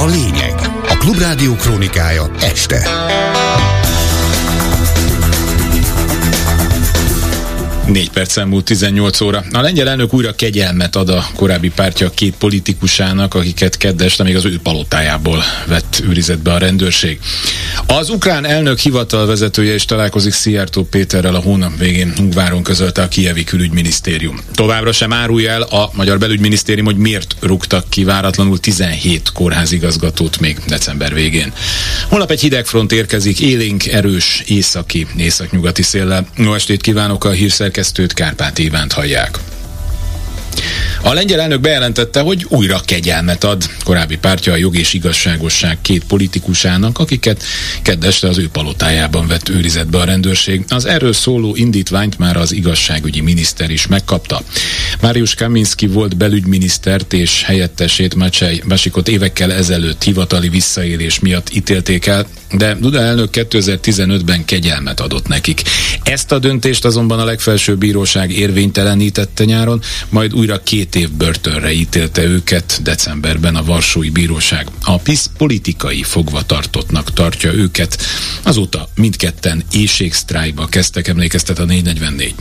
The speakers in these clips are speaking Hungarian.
a lényeg. A Klubrádió krónikája este. Négy perc múlt 18 óra. A lengyel elnök újra kegyelmet ad a korábbi pártja két politikusának, akiket keddest, még az ő palotájából vett őrizetbe a rendőrség. Az ukrán elnök hivatal vezetője is találkozik Szijjártó Péterrel a hónap végén Ungváron közölte a kievi külügyminisztérium. Továbbra sem árulja el a magyar belügyminisztérium, hogy miért rúgtak ki váratlanul 17 kórházigazgatót még december végén. Holnap egy hideg front érkezik, élénk, erős, északi, északnyugati széllel. Jó estét kívánok a hírszerkesztőt, Kárpát Ivánt hallják. A lengyel elnök bejelentette, hogy újra kegyelmet ad korábbi pártja a jog és igazságosság két politikusának, akiket keddeste az ő palotájában vett őrizetbe a rendőrség. Az erről szóló indítványt már az igazságügyi miniszter is megkapta. Máriusz Kaminski volt belügyminisztert és helyettesét Macsej Basikot évekkel ezelőtt hivatali visszaélés miatt ítélték el, de Duda elnök 2015-ben kegyelmet adott nekik. Ezt a döntést azonban a legfelsőbb bíróság érvénytelenítette nyáron, majd újra két év börtönre ítélte őket decemberben a Varsói Bíróság. A PISZ politikai fogvatartottnak tartja őket. Azóta mindketten éjségsztrájkba kezdtek, emlékeztet a 444.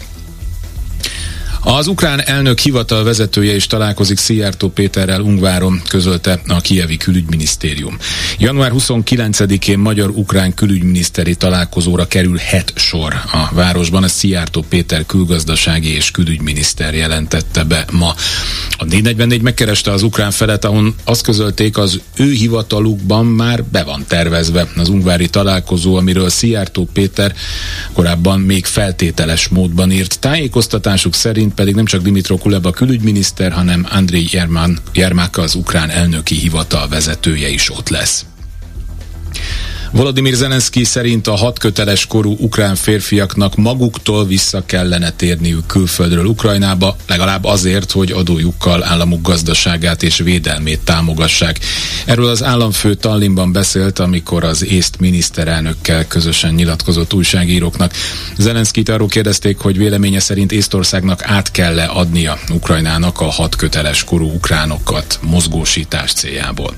Az ukrán elnök hivatal vezetője is találkozik Szijjártó Péterrel Ungváron, közölte a kievi külügyminisztérium. Január 29-én magyar-ukrán külügyminiszteri találkozóra kerülhet sor a városban. Ez Szijjártó Péter külgazdasági és külügyminiszter jelentette be ma. A 444 megkereste az ukrán felet, ahon azt közölték, az ő hivatalukban már be van tervezve az ungvári találkozó, amiről Szijjártó Péter korábban még feltételes módban írt. Tájékoztatásuk szerint szerint pedig nem csak Dimitro Kuleba külügyminiszter, hanem Andriy Yerman, Yermák az ukrán elnöki hivatal vezetője is ott lesz. Volodymyr Zelenszky szerint a hat köteles korú ukrán férfiaknak maguktól vissza kellene térniük külföldről Ukrajnába, legalább azért, hogy adójukkal államuk gazdaságát és védelmét támogassák. Erről az államfő Tallinnban beszélt, amikor az észt miniszterelnökkel közösen nyilatkozott újságíróknak. Zelenszkit arról kérdezték, hogy véleménye szerint Észtországnak át kell-e adnia Ukrajnának a hat köteles korú ukránokat mozgósítás céljából.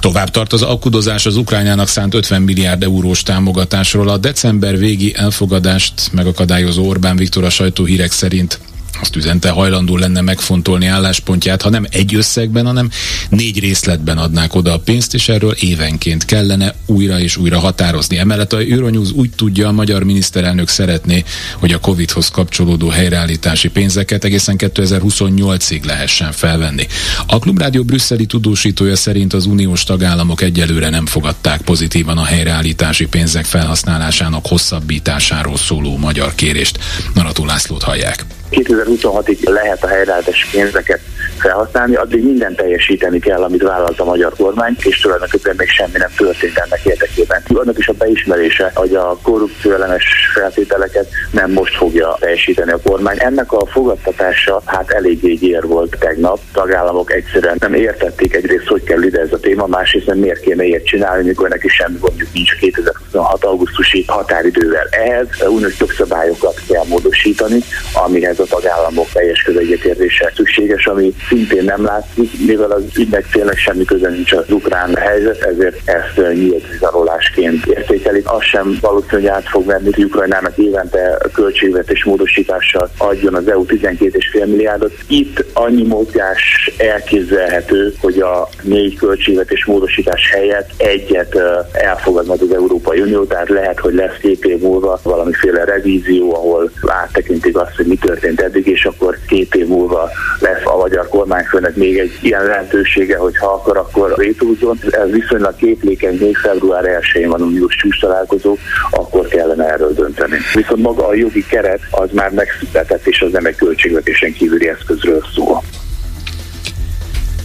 Tovább tart az alkudozás az Ukrajnának szánt 50 milliárd eurós támogatásról. A december végi elfogadást megakadályozó Orbán Viktor a sajtóhírek szerint azt üzente hajlandó lenne megfontolni álláspontját, ha nem egy összegben, hanem négy részletben adnák oda a pénzt, és erről évenként kellene újra és újra határozni. Emellett a Euronews úgy tudja, a magyar miniszterelnök szeretné, hogy a Covid-hoz kapcsolódó helyreállítási pénzeket egészen 2028-ig lehessen felvenni. A Klubrádió brüsszeli tudósítója szerint az uniós tagállamok egyelőre nem fogadták pozitívan a helyreállítási pénzek felhasználásának hosszabbításáról szóló magyar kérést. Narató Lászlót hallják. 2026-ig lehet a helyreállítási pénzeket felhasználni, addig minden teljesíteni kell, amit vállalt a magyar kormány, és tulajdonképpen még semmi nem történt ennek érdekében. Annak is a beismerése, hogy a korrupció ellenes feltételeket nem most fogja teljesíteni a kormány. Ennek a fogadtatása hát eléggé gyér volt tegnap. Tagállamok egyszerűen nem értették egyrészt, hogy kell ide ez a téma, másrészt nem miért kéne ilyet csinálni, mikor neki semmi gondjuk nincs 2026. augusztusi határidővel. Ehhez uniós jogszabályokat kell módosítani, amihez a tagállamok teljes közegyetértése szükséges, ami szintén nem látszik, mivel az ügynek tényleg semmi köze nincs az ukrán helyzet, ezért ezt nyílt vizarolásként értékelik. Az sem valószínű, hogy át fog venni, hogy Ukrajnának évente költségvetés módosítással adjon az EU 12,5 milliárdot. Itt annyi mozgás elképzelhető, hogy a négy költségvetés módosítás helyett egyet elfogad majd az Európai Unió, tehát lehet, hogy lesz két év múlva valamiféle revízió, ahol áttekintik azt, hogy mi történt eddig, és akkor két év múlva lesz a magyar kormányfőnek még egy ilyen lehetősége, hogy ha akar, akkor vétózzon. Ez viszonylag képlékeny, még február 1-én van uniós csúcs találkozó, akkor kellene erről dönteni. Viszont maga a jogi keret az már megszületett, és az nem egy költségvetésen kívüli eszközről szól.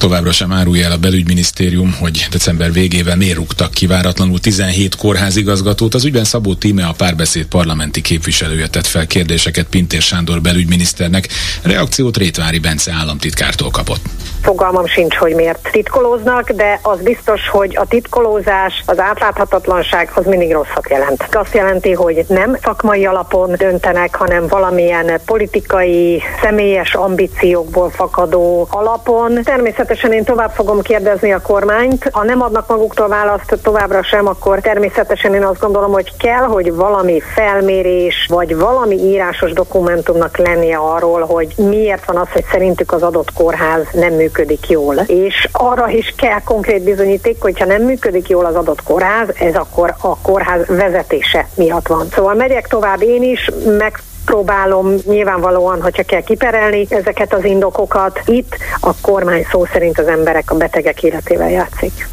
Továbbra sem árulja el a belügyminisztérium, hogy december végével miért rúgtak ki váratlanul 17 kórházigazgatót. Az ügyben Szabó Tíme a párbeszéd parlamenti képviselője tett fel kérdéseket Pintér Sándor belügyminiszternek. Reakciót Rétvári Bence államtitkártól kapott. Fogalmam sincs, hogy miért titkolóznak, de az biztos, hogy a titkolózás, az átláthatatlanság az mindig rosszat jelent. Azt jelenti, hogy nem szakmai alapon döntenek, hanem valamilyen politikai, személyes ambíciókból fakadó alapon. Természetesen természetesen én tovább fogom kérdezni a kormányt. Ha nem adnak maguktól választ továbbra sem, akkor természetesen én azt gondolom, hogy kell, hogy valami felmérés, vagy valami írásos dokumentumnak lennie arról, hogy miért van az, hogy szerintük az adott kórház nem működik jól. És arra is kell konkrét bizonyíték, hogyha nem működik jól az adott kórház, ez akkor a kórház vezetése miatt van. Szóval megyek tovább én is, meg próbálom nyilvánvalóan, hogyha kell kiperelni ezeket az indokokat. Itt a kormány szó szerint az emberek, a betegek életével játszik.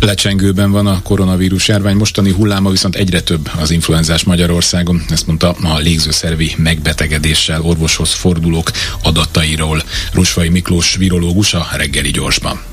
Lecsengőben van a koronavírus járvány, mostani hulláma viszont egyre több az influenzás Magyarországon. Ezt mondta a légzőszervi megbetegedéssel orvoshoz fordulók adatairól Rusvai Miklós virológus a reggeli gyorsban.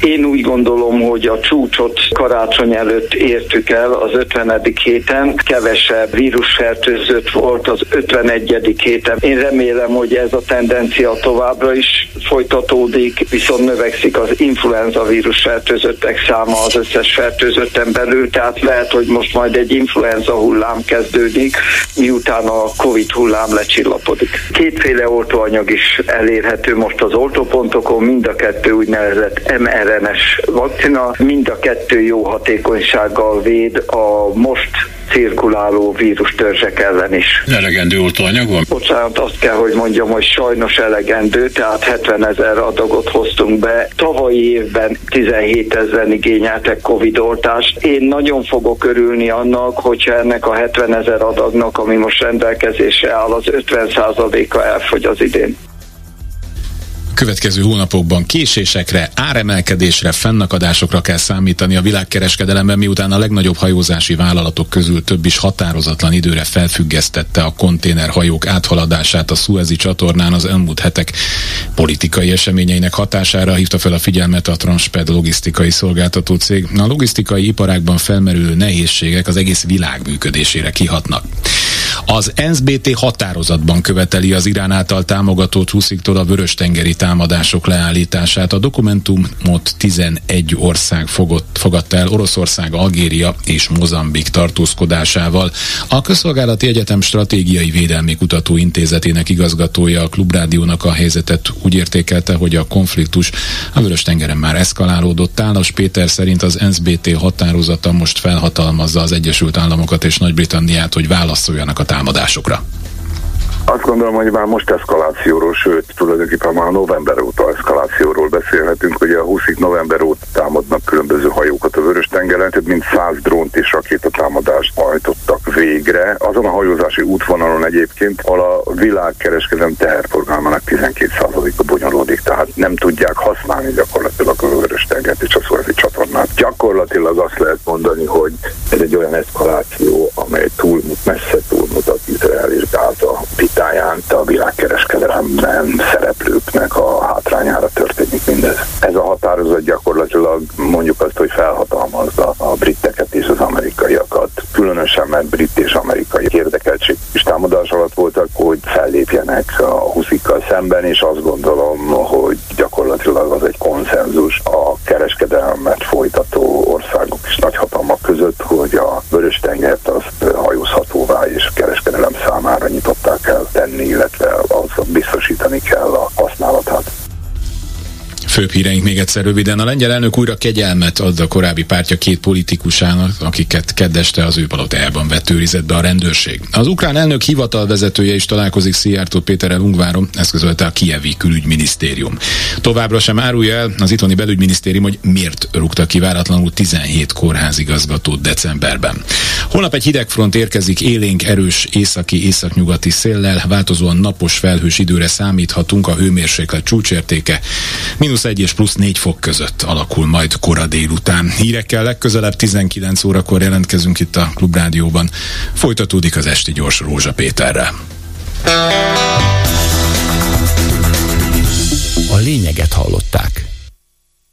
Én úgy gondolom, hogy a csúcsot karácsony előtt értük el az 50. héten, kevesebb vírusfertőzött volt az 51. héten. Én remélem, hogy ez a tendencia továbbra is folytatódik, viszont növekszik az influenza vírusfertőzöttek száma az összes fertőzötten belül, tehát lehet, hogy most majd egy influenza hullám kezdődik, miután a Covid hullám lecsillapodik. Kétféle oltóanyag is elérhető most az oltópontokon, mind a kettő úgynevezett MR RNS vakcina, mind a kettő jó hatékonysággal véd a most cirkuláló vírustörzsek ellen is. Elegendő oltóanyag van? Bocsánat, azt kell, hogy mondjam, hogy sajnos elegendő, tehát 70 ezer adagot hoztunk be. Tavalyi évben 17 ezeren igényeltek Covid oltást. Én nagyon fogok örülni annak, hogyha ennek a 70 ezer adagnak, ami most rendelkezésre áll, az 50%-a elfogy az idén következő hónapokban késésekre, áremelkedésre, fennakadásokra kell számítani a világkereskedelemben, miután a legnagyobb hajózási vállalatok közül több is határozatlan időre felfüggesztette a konténerhajók áthaladását a Suezi csatornán az elmúlt hetek politikai eseményeinek hatására hívta fel a figyelmet a Transped logisztikai szolgáltató cég. A logisztikai iparágban felmerülő nehézségek az egész világ működésére kihatnak. Az NSBT határozatban követeli az Irán által támogatott Husziktól a vörös-tengeri támadások leállítását. A dokumentumot 11 ország fogott, fogadta el, Oroszország, Algéria és Mozambik tartózkodásával. A Közszolgálati Egyetem Stratégiai Védelmi Kutató Intézetének igazgatója a Klubrádiónak a helyzetet úgy értékelte, hogy a konfliktus a Vörös-tengeren már eszkalálódott. Álas Péter szerint az NSBT határozata most felhatalmazza az Egyesült Államokat és Nagy-Britanniát, hogy válaszoljanak a támadásokra. Azt gondolom, hogy már most eszkalációról, sőt, tulajdonképpen már november óta eszkalációról beszélhetünk. hogy a 20 november óta támadnak különböző hajókat a Vörös-tengeren, több mint 100 drónt és rakétatámadást hajtottak végre. Azon a hajózási útvonalon egyébként, ahol a világkereskedelem teherforgalmának 12%-a bonyolódik, tehát nem tudják használni gyakorlatilag a Vörös-tengert és a Szuezi csatornát. Gyakorlatilag azt lehet mondani, hogy ez egy olyan eszkaláció, amely túl, messze túlmutat Izrael és Gáza vitáján a világkereskedelemben szereplőknek a hátrányára történik mindez. Ez a határozat gyakorlatilag mondjuk azt, hogy felhatalmazza a britteket és az amerikaiakat, különösen mert brit és amerikai érdekeltség is támadás alatt voltak, hogy fellépjenek a huszikkal szemben, és azt gondolom, biztosítani kell a. Főbb híreink még egyszer röviden. A lengyel elnök újra kegyelmet ad a korábbi pártja két politikusának, akiket keddeste az ő palotájában vett őrizetbe a rendőrség. Az ukrán elnök hivatalvezetője is találkozik Szijjártó Péterrel Ungváron, ezt közölte a Kievi külügyminisztérium. Továbbra sem árulja el az itthoni belügyminisztérium, hogy miért rúgta ki váratlanul 17 kórházigazgatót decemberben. Holnap egy hidegfront érkezik élénk, erős északi északnyugati széllel, változóan napos felhős időre számíthatunk a hőmérséklet csúcsértéke. Mínusz 1 és plusz 4 fok között alakul majd kora délután. Hírekkel legközelebb 19 órakor jelentkezünk itt a Klubrádióban. Folytatódik az esti gyors Rózsa Péterrel. A lényeget hallották.